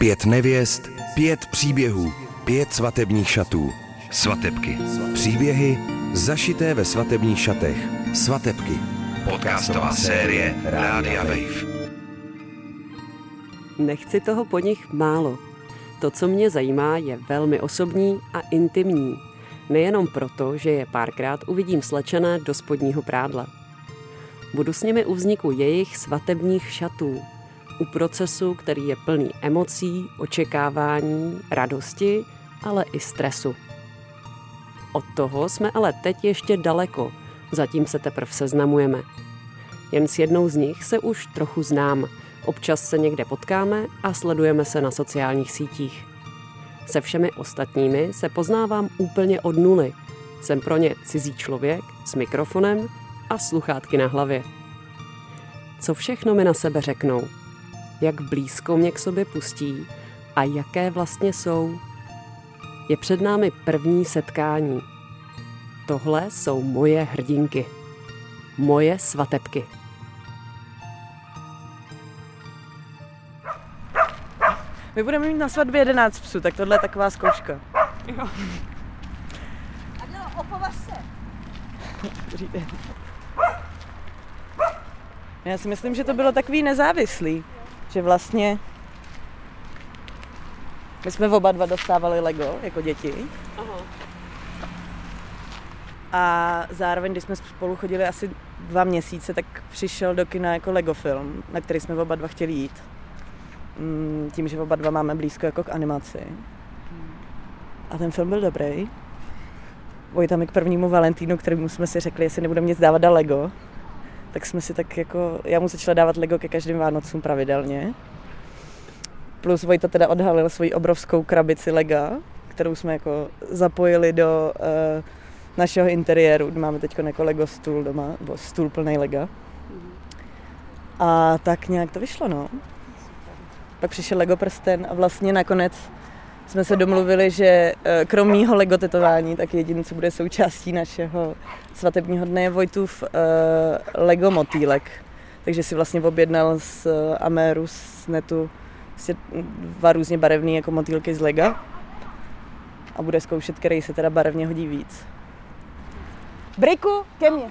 Pět nevěst, pět příběhů, pět svatebních šatů. Svatebky. Příběhy zašité ve svatebních šatech. Svatebky. Podcastová série Rádia Wave. Nechci toho po nich málo. To, co mě zajímá, je velmi osobní a intimní. Nejenom proto, že je párkrát uvidím slečené do spodního prádla. Budu s nimi u vzniku jejich svatebních šatů, u procesu, který je plný emocí, očekávání, radosti, ale i stresu. Od toho jsme ale teď ještě daleko, zatím se teprve seznamujeme. Jen s jednou z nich se už trochu znám. Občas se někde potkáme a sledujeme se na sociálních sítích. Se všemi ostatními se poznávám úplně od nuly. Jsem pro ně cizí člověk s mikrofonem a sluchátky na hlavě. Co všechno mi na sebe řeknou? Jak blízko mě k sobě pustí a jaké vlastně jsou? Je před námi první setkání. Tohle jsou moje hrdinky. Moje svatebky. My budeme mít na svatbě 11 psů, tak tohle je taková zkouška. Adela, opovaž se. Dobrý den. Já si myslím, že to bylo takový nezávislý, že vlastně my jsme oba dva dostávali Lego jako děti. A zároveň, když jsme spolu chodili asi dva měsíce, tak přišel do kina jako Lego film, na který jsme oba dva chtěli jít. Mm, Tím, že oba dva máme blízko jako k animaci. A ten film byl dobrý. Vojta mi k prvnímu Valentínu, kterému jsme si řekli, jestli nebudeme nic dávat na Lego, tak jsme si tak jako, já mu začala dávat Lego ke každým Vánocům pravidelně. Plus Vojta teda odhalil svoji obrovskou krabici Lega, kterou jsme jako zapojili do uh, našeho interiéru. Máme teď jako Lego stůl doma, nebo stůl plný Lega. A tak nějak to vyšlo, no. Pak přišel Lego prsten a vlastně nakonec jsme se domluvili, že eh, krom mýho Lego tetování, tak jediné, co bude součástí našeho svatebního dne, je Vojtův uh, Lego motýlek. Takže si vlastně objednal z eh, Ameru z netu vlastně dva různě barevný jako motýlky z Lega a bude zkoušet, který se teda barevně hodí víc. Briku, ke mně.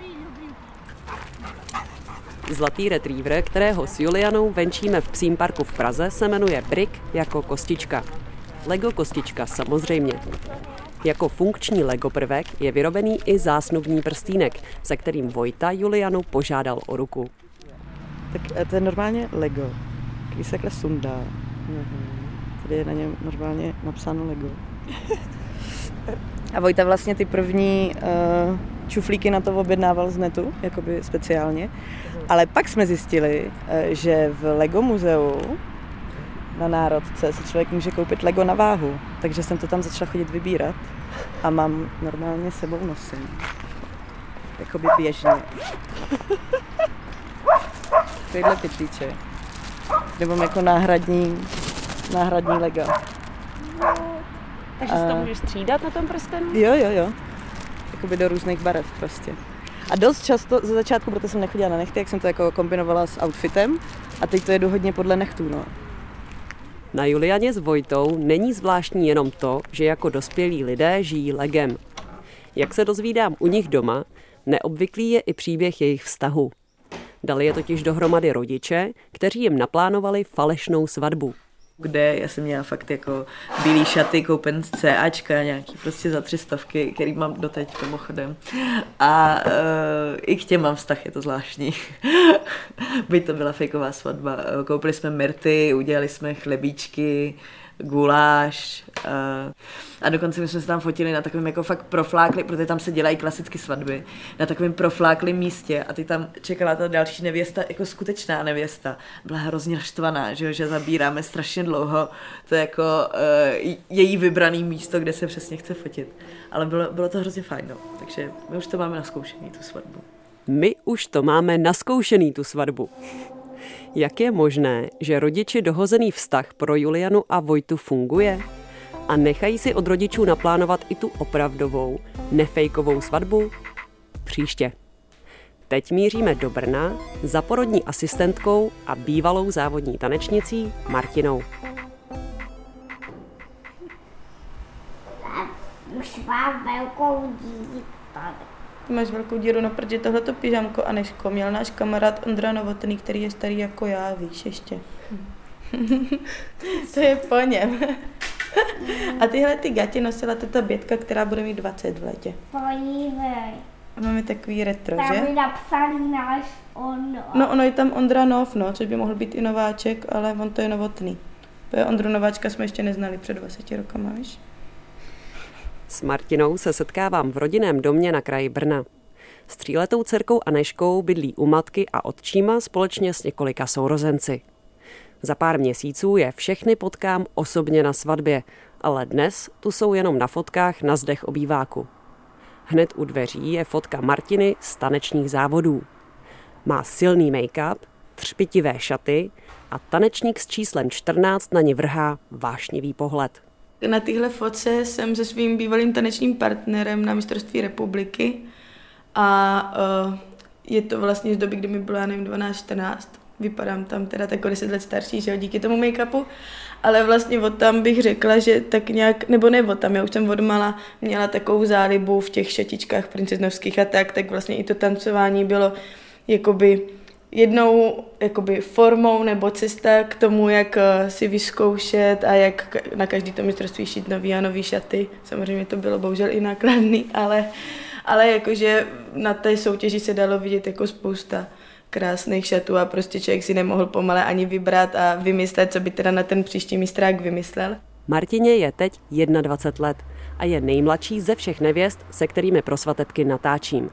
Zlatý retriever, kterého s Julianou venčíme v psím parku v Praze, se jmenuje Brick jako kostička. Lego kostička samozřejmě. Jako funkční Lego prvek je vyrobený i zásnubní prstínek, se kterým Vojta Julianu požádal o ruku. Tak eh, to je normálně Lego, který se takhle sundá. Tady je na něm normálně napsáno Lego. A Vojta vlastně ty první uh, čuflíky na to objednával z netu, jakoby speciálně. Ale pak jsme zjistili, uh, že v Lego muzeu na Národce si člověk může koupit Lego na váhu. Takže jsem to tam začala chodit vybírat a mám normálně sebou nosím. Jakoby běžně. Takovýhle pytlíček. Nebo jako náhradní, náhradní lega. Takže si to můžeš střídat na tom prstenu? Jo, jo, jo. Jakoby do různých barev prostě. A dost často, ze začátku, protože jsem nechodila na nechty, jak jsem to jako kombinovala s outfitem a teď to jedu hodně podle nechtů, no. Na Julianě s Vojtou není zvláštní jenom to, že jako dospělí lidé žijí legem. Jak se dozvídám u nich doma, neobvyklý je i příběh jejich vztahu. Dali je totiž dohromady rodiče, kteří jim naplánovali falešnou svatbu. Kde já jsem měla fakt jako bílý šaty koupen z CAčka, nějaký prostě za tři stovky, který mám doteď mimochodem. A uh, i k těm mám vztah, je to zvláštní. Byť to byla fejková svatba. Koupili jsme myrty, udělali jsme chlebíčky, guláš uh, a dokonce my jsme se tam fotili na takovém jako fakt proflákli, protože tam se dělají klasicky svatby, na takovém profláklém místě a ty tam čekala ta další nevěsta, jako skutečná nevěsta, byla hrozně naštvaná, že, jo, že zabíráme strašně dlouho, to je jako uh, její vybraný místo, kde se přesně chce fotit. Ale bylo, bylo to hrozně fajn, no. takže my už to máme naskoušený, tu svatbu. My už to máme naskoušený, tu svatbu. Jak je možné, že rodiči dohozený vztah pro Julianu a Vojtu funguje? A nechají si od rodičů naplánovat i tu opravdovou, nefejkovou svatbu? Příště. Teď míříme do Brna za porodní asistentkou a bývalou závodní tanečnicí Martinou. Už mám velkou díky tady. Ty máš velkou díru na prdě, tohleto pyžamko Aneško měl náš kamarád Ondra Novotný, který je starý jako já, víš ještě. to je po něm. A tyhle ty gatě nosila tato bětka, která bude mít 20 v letě. Podívej, A máme takový retro, tam že? je napsaný náš ono. No ono je tam Ondra Nov, no, což by mohl být i nováček, ale on to je novotný. Protože Ondru Nováčka jsme ještě neznali před 20 rokama, víš? S Martinou se setkávám v rodinném domě na kraji Brna. S tříletou dcerkou Aneškou bydlí u matky a otčíma společně s několika sourozenci. Za pár měsíců je všechny potkám osobně na svatbě, ale dnes tu jsou jenom na fotkách na zdech obýváku. Hned u dveří je fotka Martiny z tanečních závodů. Má silný make-up, třpitivé šaty a tanečník s číslem 14 na ně vrhá vášnivý pohled. Na téhle fotce jsem se svým bývalým tanečním partnerem na mistrovství republiky a uh, je to vlastně z doby, kdy mi bylo, já nevím, 12-14. Vypadám tam teda tak o 10 let starší, že jo, díky tomu make-upu. Ale vlastně od tam bych řekla, že tak nějak, nebo ne od tam, já už jsem od mala měla takovou zálibu v těch šatičkách princeznovských a tak, tak vlastně i to tancování bylo jakoby jednou jakoby formou nebo cesta k tomu, jak eh, si vyzkoušet a jak na každý to mistrovství šít nový a nový šaty. Samozřejmě to bylo bohužel i nákladný, ale, ale jakože na té soutěži se dalo vidět jako spousta krásných šatů a prostě člověk si nemohl pomale ani vybrat a vymyslet, co by teda na ten příští mistrák vymyslel. Martině je teď 21 let a je nejmladší ze všech nevěst, se kterými pro svatebky natáčím.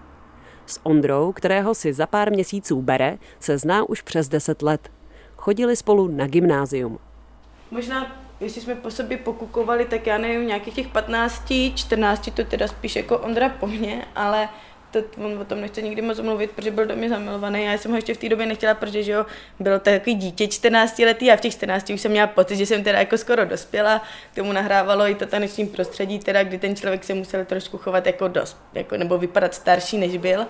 S Ondrou, kterého si za pár měsíců bere, se zná už přes 10 let. Chodili spolu na gymnázium. Možná, jestli jsme po sobě pokukovali, tak já nevím, nějakých těch 15, 14, to teda spíš jako Ondra po mně, ale to, on o tom nechce nikdy moc mluvit, protože byl do mě zamilovaný. Já jsem ho ještě v té době nechtěla, protože že jo, bylo to takový dítě 14 letý a v těch 14 už jsem měla pocit, že jsem teda jako skoro dospěla. K tomu nahrávalo i to taneční prostředí, teda, kdy ten člověk se musel trošku chovat jako dost, jako, nebo vypadat starší, než byl.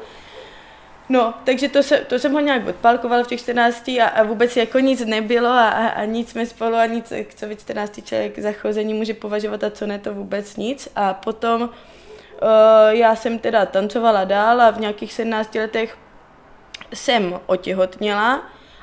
No, takže to, se, to jsem ho nějak odpálkoval v těch 14 a, a vůbec jako nic nebylo a, a, a nic jsme spolu a nic, co by 14 člověk za chození může považovat a co ne, to vůbec nic. A potom já jsem teda tancovala dál a v nějakých 17 letech jsem otěhotněla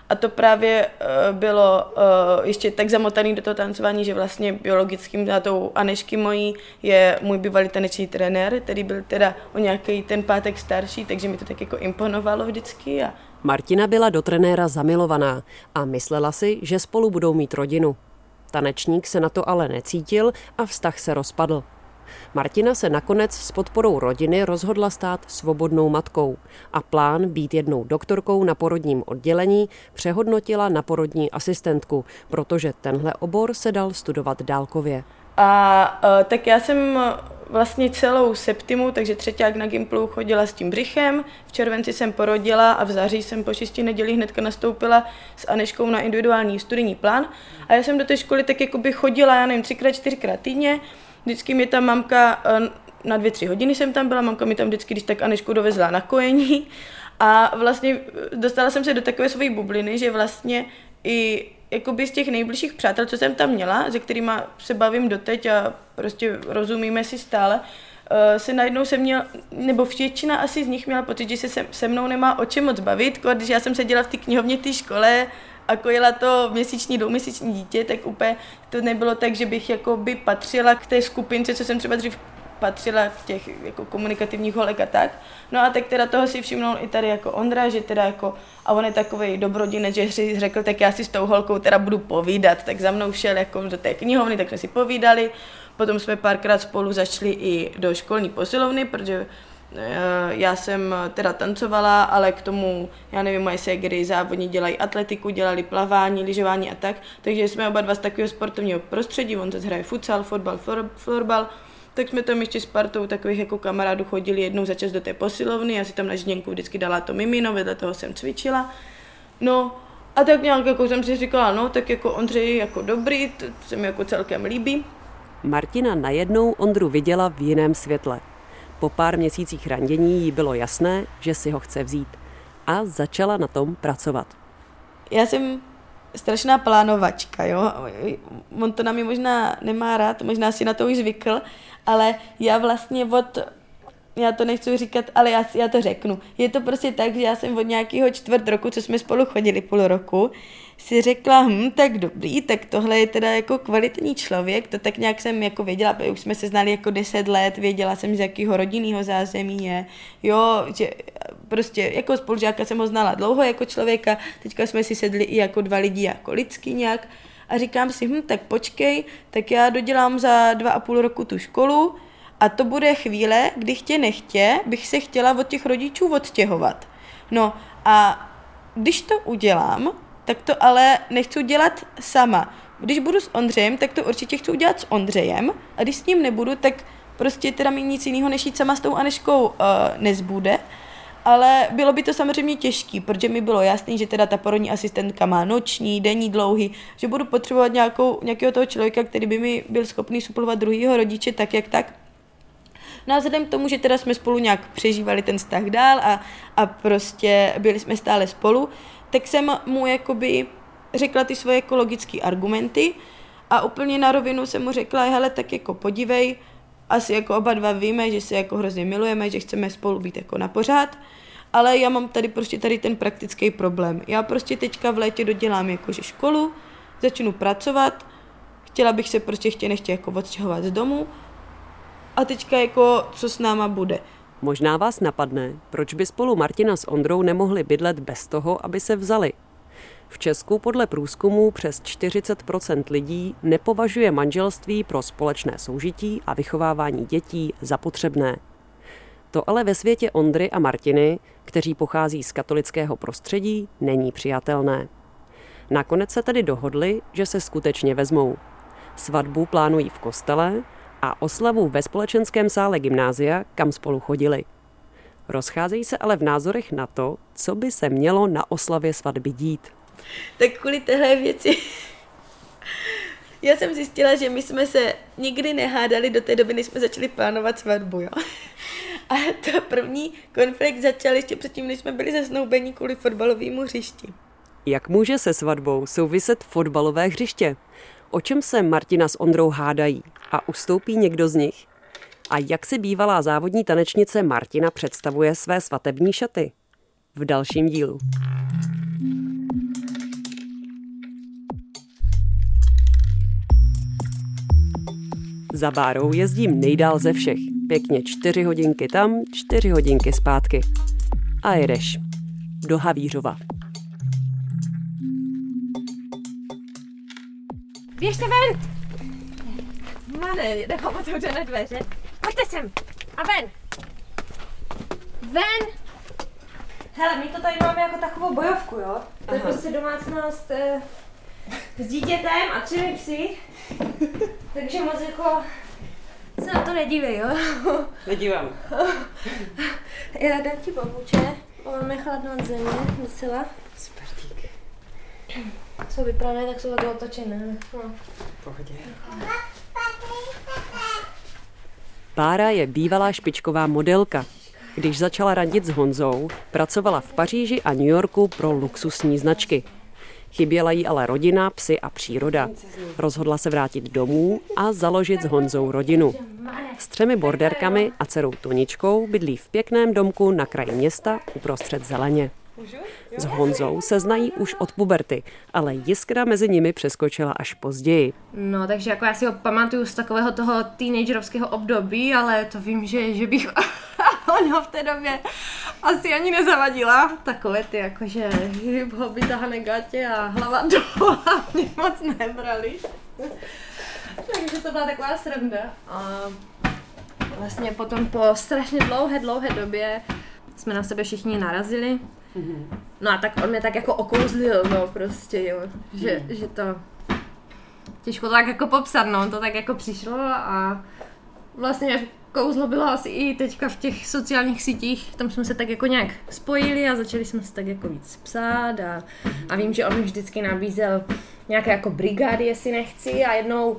a to právě uh, bylo uh, ještě tak zamotaný do toho tancování, že vlastně biologickým tátou Anešky mojí je můj bývalý taneční trenér, který byl teda o nějaký ten pátek starší, takže mi to tak jako imponovalo vždycky. A Martina byla do trenéra zamilovaná a myslela si, že spolu budou mít rodinu. Tanečník se na to ale necítil a vztah se rozpadl. Martina se nakonec s podporou rodiny rozhodla stát svobodnou matkou a plán být jednou doktorkou na porodním oddělení přehodnotila na porodní asistentku, protože tenhle obor se dal studovat dálkově. A uh, tak já jsem vlastně celou septimu, takže třetíák na Gimplu chodila s tím břichem, v červenci jsem porodila a v září jsem po šesti neděli hnedka nastoupila s Aneškou na individuální studijní plán. A já jsem do té školy tak jako by chodila, já nevím, třikrát, čtyřikrát týdně. Vždycky mi tam mamka, uh, na dvě, tři hodiny jsem tam byla, mamka mi tam vždycky, když tak Anešku dovezla na kojení. A vlastně dostala jsem se do takové své bubliny, že vlastně i jakoby z těch nejbližších přátel, co jsem tam měla, se kterými se bavím doteď a prostě rozumíme si stále, se najednou se měl, nebo většina asi z nich měla pocit, že se se, se mnou nemá o čem moc bavit, když já jsem seděla v té knihovně té škole a kojila to měsíční, dvouměsíční dítě, tak úplně to nebylo tak, že bych jako by patřila k té skupince, co jsem třeba dřív patřila k těch jako komunikativních holek a tak. No a tak teda toho si všimnul i tady jako Ondra, že teda jako, a on je takový dobrodinec, že si řekl, tak já si s tou holkou teda budu povídat, tak za mnou šel jako do té knihovny, tak jsme si povídali, potom jsme párkrát spolu zašli i do školní posilovny, protože já jsem teda tancovala, ale k tomu, já nevím, moje ségry závodně dělají atletiku, dělali plavání, lyžování a tak, takže jsme oba dva z takového sportovního prostředí, on zase hraje futsal, fotbal, florbal, tak jsme tam ještě s partou takových jako kamarádů chodili jednou za čas do té posilovny, já si tam na žděnku vždycky dala to mimino, vedle toho jsem cvičila. No a tak nějak jako jsem si říkala, no tak jako Ondřej jako dobrý, to se mi jako celkem líbí. Martina najednou Ondru viděla v jiném světle. Po pár měsících randění jí bylo jasné, že si ho chce vzít a začala na tom pracovat. Já jsem strašná plánovačka, jo. On to na mě možná nemá rád, možná si na to už zvykl, ale já vlastně od já to nechci říkat, ale já, já to řeknu. Je to prostě tak, že já jsem od nějakého čtvrt roku, co jsme spolu chodili půl roku, si řekla, hm, tak dobrý, tak tohle je teda jako kvalitní člověk, to tak nějak jsem jako věděla, už jsme se znali jako deset let, věděla jsem, z jakého rodinného zázemí je, jo, že prostě jako spolužáka jsem ho znala dlouho jako člověka, teďka jsme si sedli i jako dva lidi jako lidsky nějak. A říkám si, hm, tak počkej, tak já dodělám za dva a půl roku tu školu, a to bude chvíle, kdy chtě nechtě bych se chtěla od těch rodičů odstěhovat. No a když to udělám, tak to ale nechci dělat sama. Když budu s Ondřejem, tak to určitě chci udělat s Ondřejem a když s ním nebudu, tak prostě teda mi nic jiného než jít sama s tou Aneškou uh, nezbude. Ale bylo by to samozřejmě těžké, protože mi bylo jasné, že teda ta porodní asistentka má noční, denní, dlouhý, že budu potřebovat nějakou, nějakého toho člověka, který by mi byl schopný suplovat druhého rodiče tak, jak tak. No a vzhledem k tomu, že teda jsme spolu nějak přežívali ten vztah dál a, a prostě byli jsme stále spolu, tak jsem mu jakoby řekla ty svoje ekologické argumenty a úplně na rovinu jsem mu řekla, hele, tak jako podívej, asi jako oba dva víme, že se jako hrozně milujeme, že chceme spolu být jako na pořád, ale já mám tady prostě tady ten praktický problém. Já prostě teďka v létě dodělám jakože školu, začnu pracovat, chtěla bych se prostě chtě nechtě jako odstěhovat z domu a teďka jako co s náma bude. Možná vás napadne, proč by spolu Martina s Ondrou nemohli bydlet bez toho, aby se vzali. V Česku podle průzkumu přes 40% lidí nepovažuje manželství pro společné soužití a vychovávání dětí za potřebné. To ale ve světě Ondry a Martiny, kteří pochází z katolického prostředí, není přijatelné. Nakonec se tedy dohodli, že se skutečně vezmou. Svatbu plánují v kostele a oslavu ve společenském sále gymnázia, kam spolu chodili. Rozcházejí se ale v názorech na to, co by se mělo na oslavě svatby dít. Tak kvůli téhle věci já jsem zjistila, že my jsme se nikdy nehádali do té doby, než jsme začali plánovat svatbu, jo. A to první konflikt začal ještě předtím, než jsme byli zasnoubení kvůli fotbalovému hřišti. Jak může se svatbou souviset fotbalové hřiště? O čem se Martina s Ondrou hádají? A ustoupí někdo z nich? A jak si bývalá závodní tanečnice Martina představuje své svatební šaty? V dalším dílu. Za Bárou jezdím nejdál ze všech. Pěkně čtyři hodinky tam, čtyři hodinky zpátky. A jedeš. Do Havířova. Běžte ven! Mane, nechám otevřené dveře. Pojďte sem! A ven! Ven! Hele, my to tady máme jako takovou bojovku, jo? To je prostě domácnost eh, s dítětem a třemi psy. Takže moc jako se na to nedívej, jo? Nedívám. Já dám ti papuče. Máme chladno od země docela. Super dík. Jsou vyprané, tak jsou takhle otočené. No. Pohodě. Bára je bývalá špičková modelka. Když začala randit s Honzou, pracovala v Paříži a New Yorku pro luxusní značky. Chyběla jí ale rodina, psy a příroda. Rozhodla se vrátit domů a založit s Honzou rodinu. S třemi borderkami a dcerou Toničkou bydlí v pěkném domku na kraji města uprostřed zeleně. S Honzou se znají už od puberty, ale jiskra mezi nimi přeskočila až později. No, takže jako já si ho pamatuju z takového toho teenagerovského období, ale to vím, že, že bych ho v té době asi ani nezavadila. Takové ty jakože hip-hop, tahané gatě a hlava dolů mě moc nebrali. takže to byla taková sranda. A vlastně potom po strašně dlouhé, dlouhé době jsme na sebe všichni narazili. No a tak on mě tak jako okouzlil, no prostě, jo, že, mm. že to, těžko to tak jako popsat, no, to tak jako přišlo a vlastně kouzlo bylo asi i teďka v těch sociálních sítích, tam jsme se tak jako nějak spojili a začali jsme se tak jako víc psát a, a vím, že on mi vždycky nabízel nějaké jako brigády, jestli nechci a jednou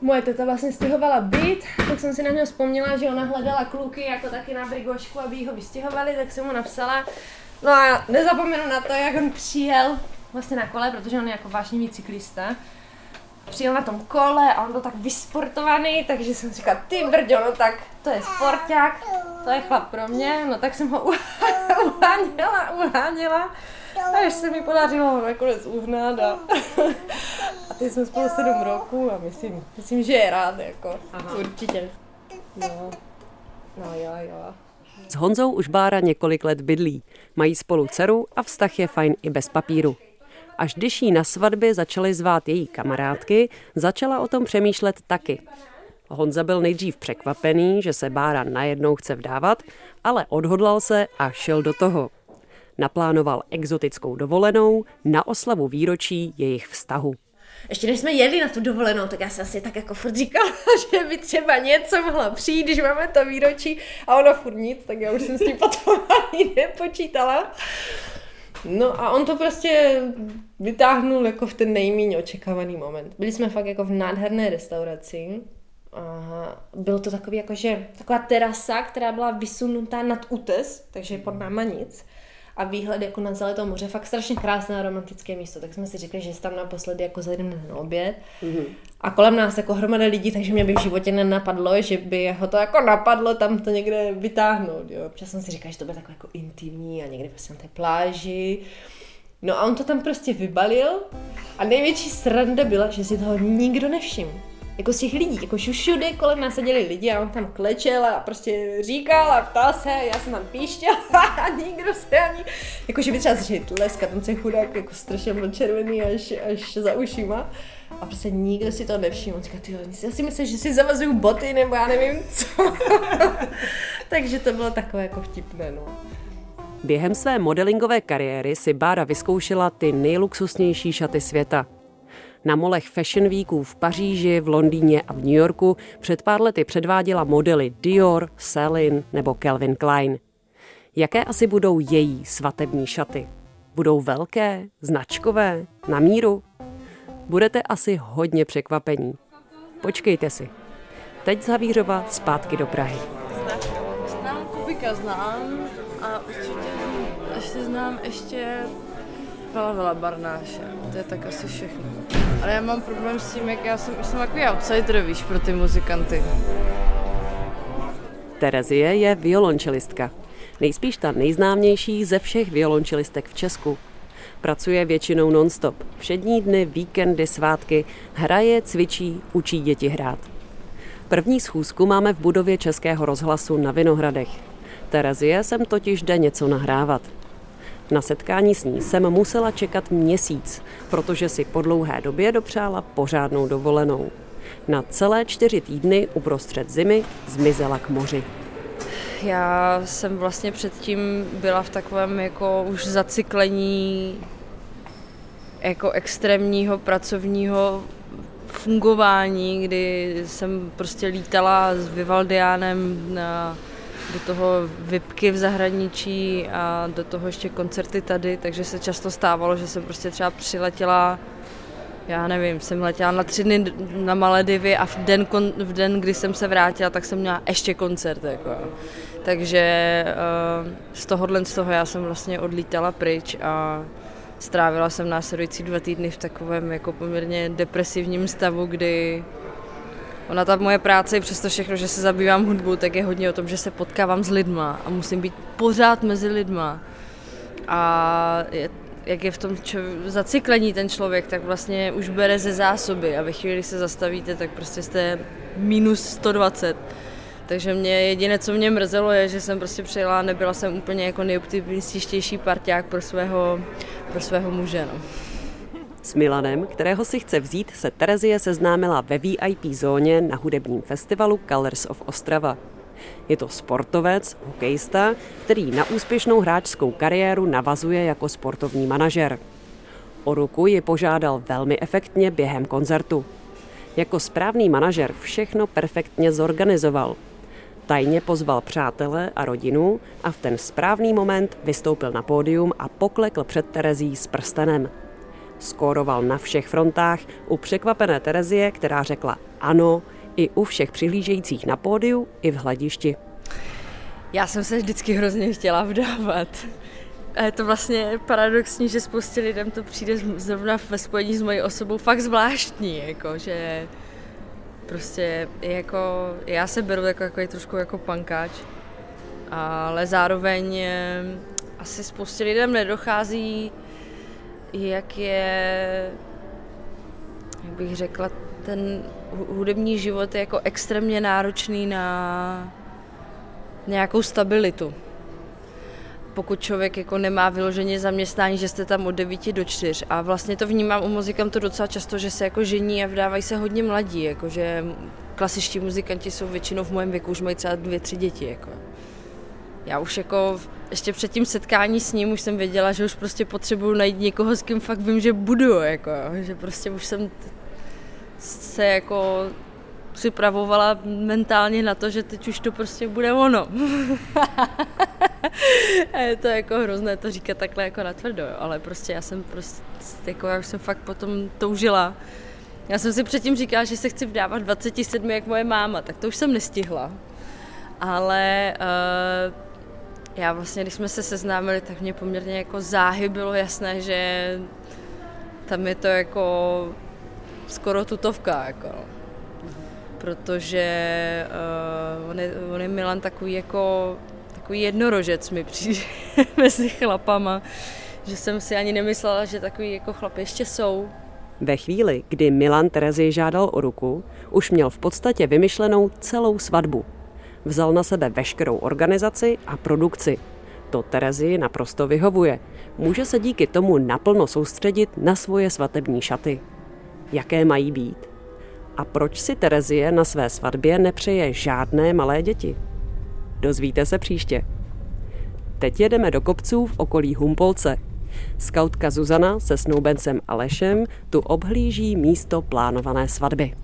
moje teta vlastně stěhovala byt, tak jsem si na něho vzpomněla, že ona hledala kluky jako taky na brigošku, aby ho vystěhovali, tak jsem mu napsala, No a nezapomenu na to, jak on přijel vlastně na kole, protože on je jako vášnivý cyklista. přijel na tom kole a on byl tak vysportovaný, takže jsem říkala, ty brďo, no tak to je sporták, to je chlap pro mě, no tak jsem ho uháněla, uháněla. A až se mi podařilo ho nakonec uhnat a, a teď jsme spolu sedm roků a myslím, myslím, že je rád, jako, Aha. určitě. No, no jo, jo. S Honzou už Bára několik let bydlí. Mají spolu dceru a vztah je fajn i bez papíru. Až když jí na svatbě začaly zvát její kamarádky, začala o tom přemýšlet taky. Honza byl nejdřív překvapený, že se Bára najednou chce vdávat, ale odhodlal se a šel do toho. Naplánoval exotickou dovolenou na oslavu výročí jejich vztahu. Ještě než jsme jeli na tu dovolenou, tak já jsem si tak jako furt říkala, že by třeba něco mohla přijít, když máme to výročí a ono furt nic, tak já už jsem s tím potom ani nepočítala. No a on to prostě vytáhnul jako v ten nejméně očekávaný moment. Byli jsme fakt jako v nádherné restauraci. A bylo to takový jakože, taková terasa, která byla vysunutá nad útes, takže pod náma nic a výhled jako na celé to moře, fakt strašně krásné a romantické místo, tak jsme si řekli, že tam naposledy jako zajdeme na oběd. Mm-hmm. A kolem nás jako hromada lidí, takže mě by v životě nenapadlo, že by ho to jako napadlo tam to někde vytáhnout. Jo. Občas jsem si říkal, že to bude takové jako intimní a někde prostě na té pláži. No a on to tam prostě vybalil a největší sranda byla, že si toho nikdo nevšiml jako z těch lidí, jako všude kolem nás seděli lidi a on tam klečel a prostě říkal a ptal se, já jsem tam píštěl a nikdo se ani, jako že by třeba začali tleskat, ten se chudák jako strašně byl červený až, až za ušima. A prostě nikdo si to nevšiml. On říká, ty já si myslím, že si zavazuju boty, nebo já nevím co. Takže to bylo takové jako vtipné, no. Během své modelingové kariéry si Bára vyzkoušela ty nejluxusnější šaty světa – na molech Fashion Weeků v Paříži, v Londýně a v New Yorku před pár lety předváděla modely Dior, Celine nebo Calvin Klein. Jaké asi budou její svatební šaty? Budou velké, značkové, na míru? Budete asi hodně překvapení. Počkejte si. Teď z Havířova zpátky do Prahy. Znám Kubika, znám a určitě ještě znám ještě Vela Vela Barnáše. To je tak asi všechno. Ale já mám problém s tím, jak já jsem, jsem takový outsider, víš, pro ty muzikanty. Terezie je violončelistka. Nejspíš ta nejznámější ze všech violončelistek v Česku. Pracuje většinou nonstop. Všední dny, víkendy, svátky. Hraje, cvičí, učí děti hrát. První schůzku máme v budově Českého rozhlasu na Vinohradech. Terezie sem totiž jde něco nahrávat. Na setkání s ní jsem musela čekat měsíc, protože si po dlouhé době dopřála pořádnou dovolenou. Na celé čtyři týdny uprostřed zimy zmizela k moři. Já jsem vlastně předtím byla v takovém jako už zacyklení jako extrémního pracovního fungování, kdy jsem prostě lítala s Vivaldiánem na do toho vypky v zahraničí a do toho ještě koncerty tady, takže se často stávalo, že jsem prostě třeba přiletěla já nevím, jsem letěla na tři dny na Maledivy a v den, v den, kdy jsem se vrátila, tak jsem měla ještě koncert. Jako. Takže uh, z tohohle z toho já jsem vlastně odlítala pryč a strávila jsem následující dva týdny v takovém jako poměrně depresivním stavu, kdy Ona ta moje práce, přesto všechno, že se zabývám hudbou, tak je hodně o tom, že se potkávám s lidma a musím být pořád mezi lidma. A je, jak je v tom čo, zacyklení ten člověk, tak vlastně už bere ze zásoby a ve chvíli, kdy se zastavíte, tak prostě jste minus 120. Takže mě jediné, co mě mrzelo, je, že jsem prostě přijela nebyla jsem úplně jako nejoptimističtější parťák pro svého, pro svého muže. No. S Milanem, kterého si chce vzít, se Terezie seznámila ve VIP zóně na hudebním festivalu Colors of Ostrava. Je to sportovec, hokejista, který na úspěšnou hráčskou kariéru navazuje jako sportovní manažer. O ruku ji požádal velmi efektně během koncertu. Jako správný manažer všechno perfektně zorganizoval. Tajně pozval přátele a rodinu a v ten správný moment vystoupil na pódium a poklekl před Terezí s prstenem. Skóroval na všech frontách u překvapené Terezie, která řekla ano, i u všech přihlížejících na pódiu, i v hledišti. Já jsem se vždycky hrozně chtěla vdávat. A je to vlastně paradoxní, že spoustě lidem to přijde zrovna ve spojení s mojí osobou fakt zvláštní, jako, že prostě jako, já se beru jako, jako trošku jako pankáč, ale zároveň eh, asi spoustě lidem nedochází, jak je, jak bych řekla, ten hudební život je jako extrémně náročný na nějakou stabilitu. Pokud člověk jako nemá vyloženě zaměstnání, že jste tam od 9 do 4. A vlastně to vnímám u muzikantů docela často, že se jako žení a vdávají se hodně mladí, jako že klasičtí muzikanti jsou většinou v mém věku, už mají třeba dvě, tři děti. Jako. Já už jako ještě před tím setkání s ním už jsem věděla, že už prostě potřebuju najít někoho, s kým fakt vím, že budu, jako, že prostě už jsem se jako připravovala mentálně na to, že teď už to prostě bude ono. a je to jako hrozné to říkat takhle jako natvrdo, ale prostě já jsem prostě, jako já už jsem fakt potom toužila. Já jsem si předtím říkala, že se chci vdávat 27 jak moje máma, tak to už jsem nestihla. Ale uh, já vlastně, když jsme se seznámili, tak mě poměrně jako záhy bylo jasné, že tam je to jako skoro tutovka, jako. Protože uh, on, je, on je Milan takový jako takový jednorožec mi přijde mezi chlapama, že jsem si ani nemyslela, že takový jako chlap ještě jsou. Ve chvíli, kdy Milan Terezy žádal o ruku, už měl v podstatě vymyšlenou celou svatbu. Vzal na sebe veškerou organizaci a produkci. To Terezy naprosto vyhovuje. Může se díky tomu naplno soustředit na svoje svatební šaty jaké mají být. A proč si Terezie na své svatbě nepřeje žádné malé děti? Dozvíte se příště. Teď jedeme do kopců v okolí Humpolce. Skautka Zuzana se snoubencem Alešem tu obhlíží místo plánované svatby.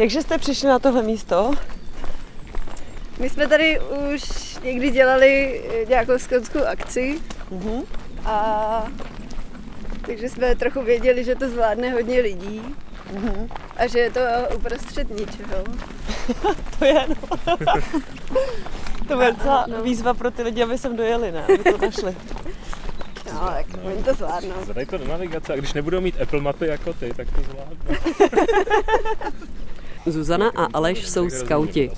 Jakže jste přišli na tohle místo? My jsme tady už někdy dělali nějakou skautskou akci uh-huh. a takže jsme trochu věděli, že to zvládne hodně lidí uh-huh. a že je to uprostřed ničeho. to je, no. to bude docela no. výzva pro ty lidi, aby sem dojeli, ne? Aby to našli. No, tak oni to zvládnou. Zadaj to do navigace a když nebudou mít Apple mapy jako ty, tak to zvládnou. Zuzana a Aleš jsou skauti.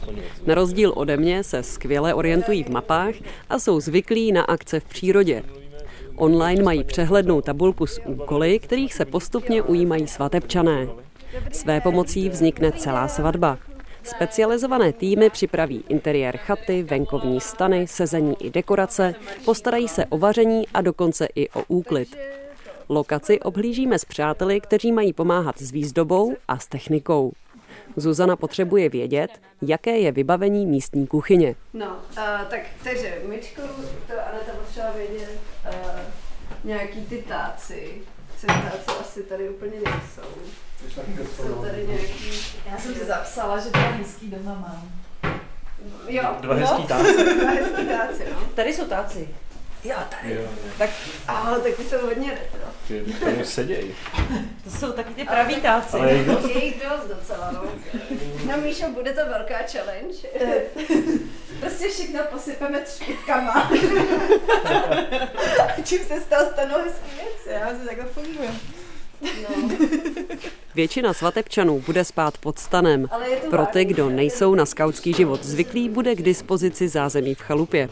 Na rozdíl ode mě se skvěle orientují v mapách a jsou zvyklí na akce v přírodě. Online mají přehlednou tabulku s úkoly, kterých se postupně ujímají svatebčané. Své pomocí vznikne celá svatba. Specializované týmy připraví interiér chaty, venkovní stany, sezení i dekorace, postarají se o vaření a dokonce i o úklid. Lokaci obhlížíme s přáteli, kteří mají pomáhat s výzdobou a s technikou. Zuzana potřebuje vědět, jaké je vybavení místní kuchyně. No, uh, tak takže myčku, to Aneta potřeba vědět, uh, nějaký ty táci. Táci asi tady úplně nejsou. Jsou tady nějaký... Já jsem si zapsala, že dva hezký doma mám. Jo, dva hezký táci. dva hezký táci, no. Tady jsou táci. Jo, tady. Jo, jo. Tak, aha, tak ty jsou hodně retro. Ty tam seděj. To jsou taky ty praví táci. Ale je jich dost docela, no. No Míšo, bude to velká challenge. Prostě všechno posypeme špitkama. Čím se z toho stanou hezký věci, já se takhle funguje. No. Většina svatebčanů bude spát pod stanem. Pro ty, kdo nejsou na skautský život zvyklí, bude k dispozici zázemí v chalupě.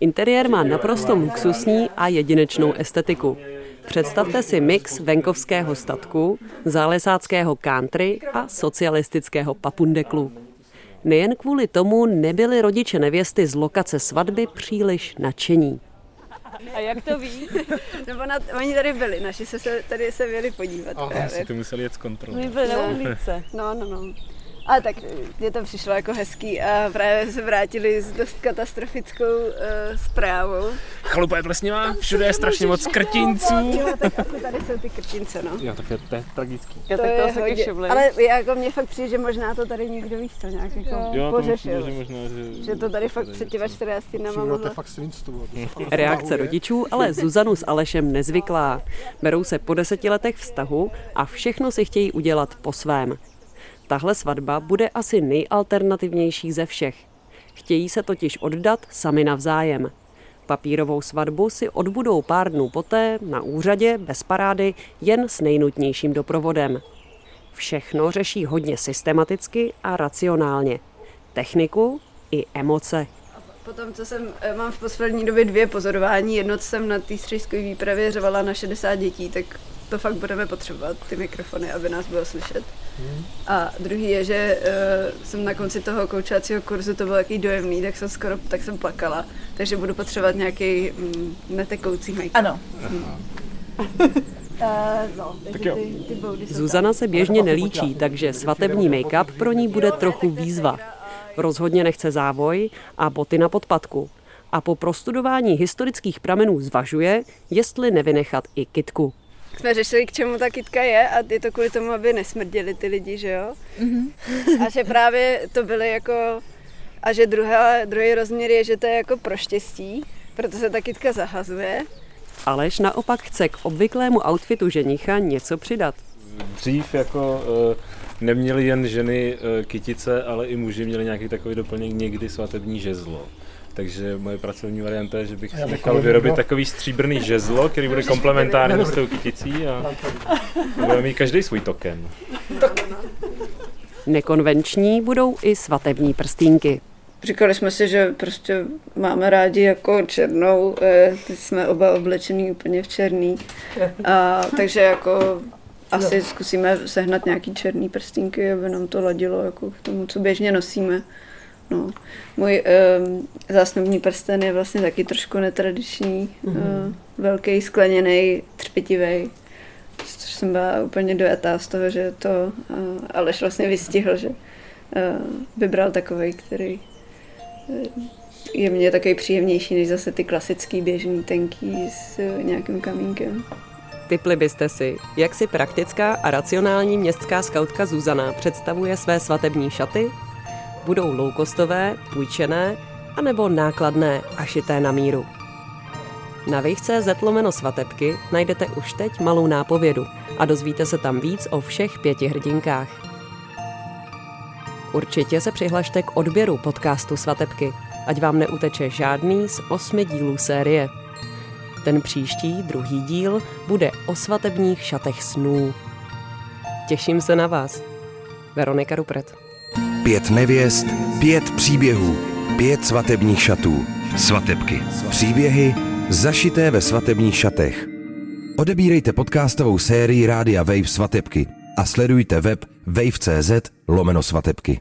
Interiér má naprosto luxusní a jedinečnou estetiku. Představte si mix venkovského statku, zálesáckého country a socialistického papundeklu. Nejen kvůli tomu nebyli rodiče nevěsty z lokace svatby příliš nadšení. A jak to ví? Nebo na, oni tady byli, naši se, se tady se měli podívat. Aha, si to museli jet zkontrolovat. My byli na ulice. No, no, no. A tak mě to přišlo jako hezký a právě se vrátili s dost katastrofickou uh, zprávou. Chalupa je plesnivá, všude je strašně moc krtinců. Jo, tak asi tady jsou ty krtince, no. Jo, tak je, to je tragický. Já To tak je toho se všimli. Ale jako mně fakt přijde, že možná to tady někdo víš co nějak jako Jo, to pořešil. že možná, že... Že to tady fakt před těma 14 dnama mohlo. fakt svinstvo. Reakce rodičů ale Zuzanu s Alešem nezvyklá. Berou se po deseti letech vztahu a všechno si chtějí udělat po svém. Tahle svatba bude asi nejalternativnější ze všech. Chtějí se totiž oddat sami navzájem. Papírovou svatbu si odbudou pár dnů poté na úřadě bez parády jen s nejnutnějším doprovodem. Všechno řeší hodně systematicky a racionálně. Techniku i emoce. Potom, co jsem, eh, mám v poslední době dvě pozorování. Jedno, co jsem na té střížkové výpravě řevala na 60 dětí, tak to fakt budeme potřebovat, ty mikrofony, aby nás bylo slyšet. A druhý je, že uh, jsem na konci toho koučovacího kurzu, to bylo jaký dojemný, tak jsem skoro, tak jsem plakala. Takže budu potřebovat nějaký mm, netekoucí make Ano. Uh, no, jo. ty, ty boudy Zuzana se běžně nelíčí, takže svatební make-up pro ní bude trochu výzva. Rozhodně nechce závoj a boty na podpatku. A po prostudování historických pramenů zvažuje, jestli nevynechat i kitku. Jsme řešili, k čemu ta kytka je a je to kvůli tomu, aby nesmrděli ty lidi, že jo? A že právě to byly jako... A že druhá, druhý rozměr je, že to je jako pro štěstí, proto se ta kytka zahazuje. Aleš naopak chce k obvyklému outfitu ženicha něco přidat. Dřív jako uh, neměli jen ženy uh, kytice, ale i muži měli nějaký takový doplněk někdy svatební žezlo. Takže moje pracovní varianta je, že bych si nechal vyrobit bylo? takový stříbrný žezlo, který bude komplementární s tou kyticí a bude mít každý svůj token. Nekonvenční budou i svatební prstínky. Říkali jsme si, že prostě máme rádi jako černou, eh, teď jsme oba oblečený úplně v černý. A, takže jako asi zkusíme sehnat nějaký černý prstínky, aby nám to ladilo jako k tomu, co běžně nosíme. No. Můj um, zásnubní prsten je vlastně taky trošku netradiční, mm-hmm. uh, velký, skleněný, třpitivý. Což jsem byla úplně dojatá z toho, že to uh, Aleš vlastně vystihl, že uh, vybral takový, který uh, je mně takový příjemnější než zase ty klasický běžný tenký s uh, nějakým kamínkem. Typli byste si, jak si praktická a racionální městská skautka Zuzana představuje své svatební šaty? Budou loukostové, půjčené, anebo nákladné a šité na míru? Na wave.cz lomeno svatebky najdete už teď malou nápovědu a dozvíte se tam víc o všech pěti hrdinkách. Určitě se přihlašte k odběru podcastu Svatebky, ať vám neuteče žádný z osmi dílů série. Ten příští, druhý díl, bude o svatebních šatech snů. Těším se na vás. Veronika Rupret. Pět nevěst, pět příběhů, pět svatebních šatů. Svatebky. Příběhy zašité ve svatebních šatech. Odebírejte podcastovou sérii Rádia Wave Svatebky a sledujte web wave.cz lomeno svatebky.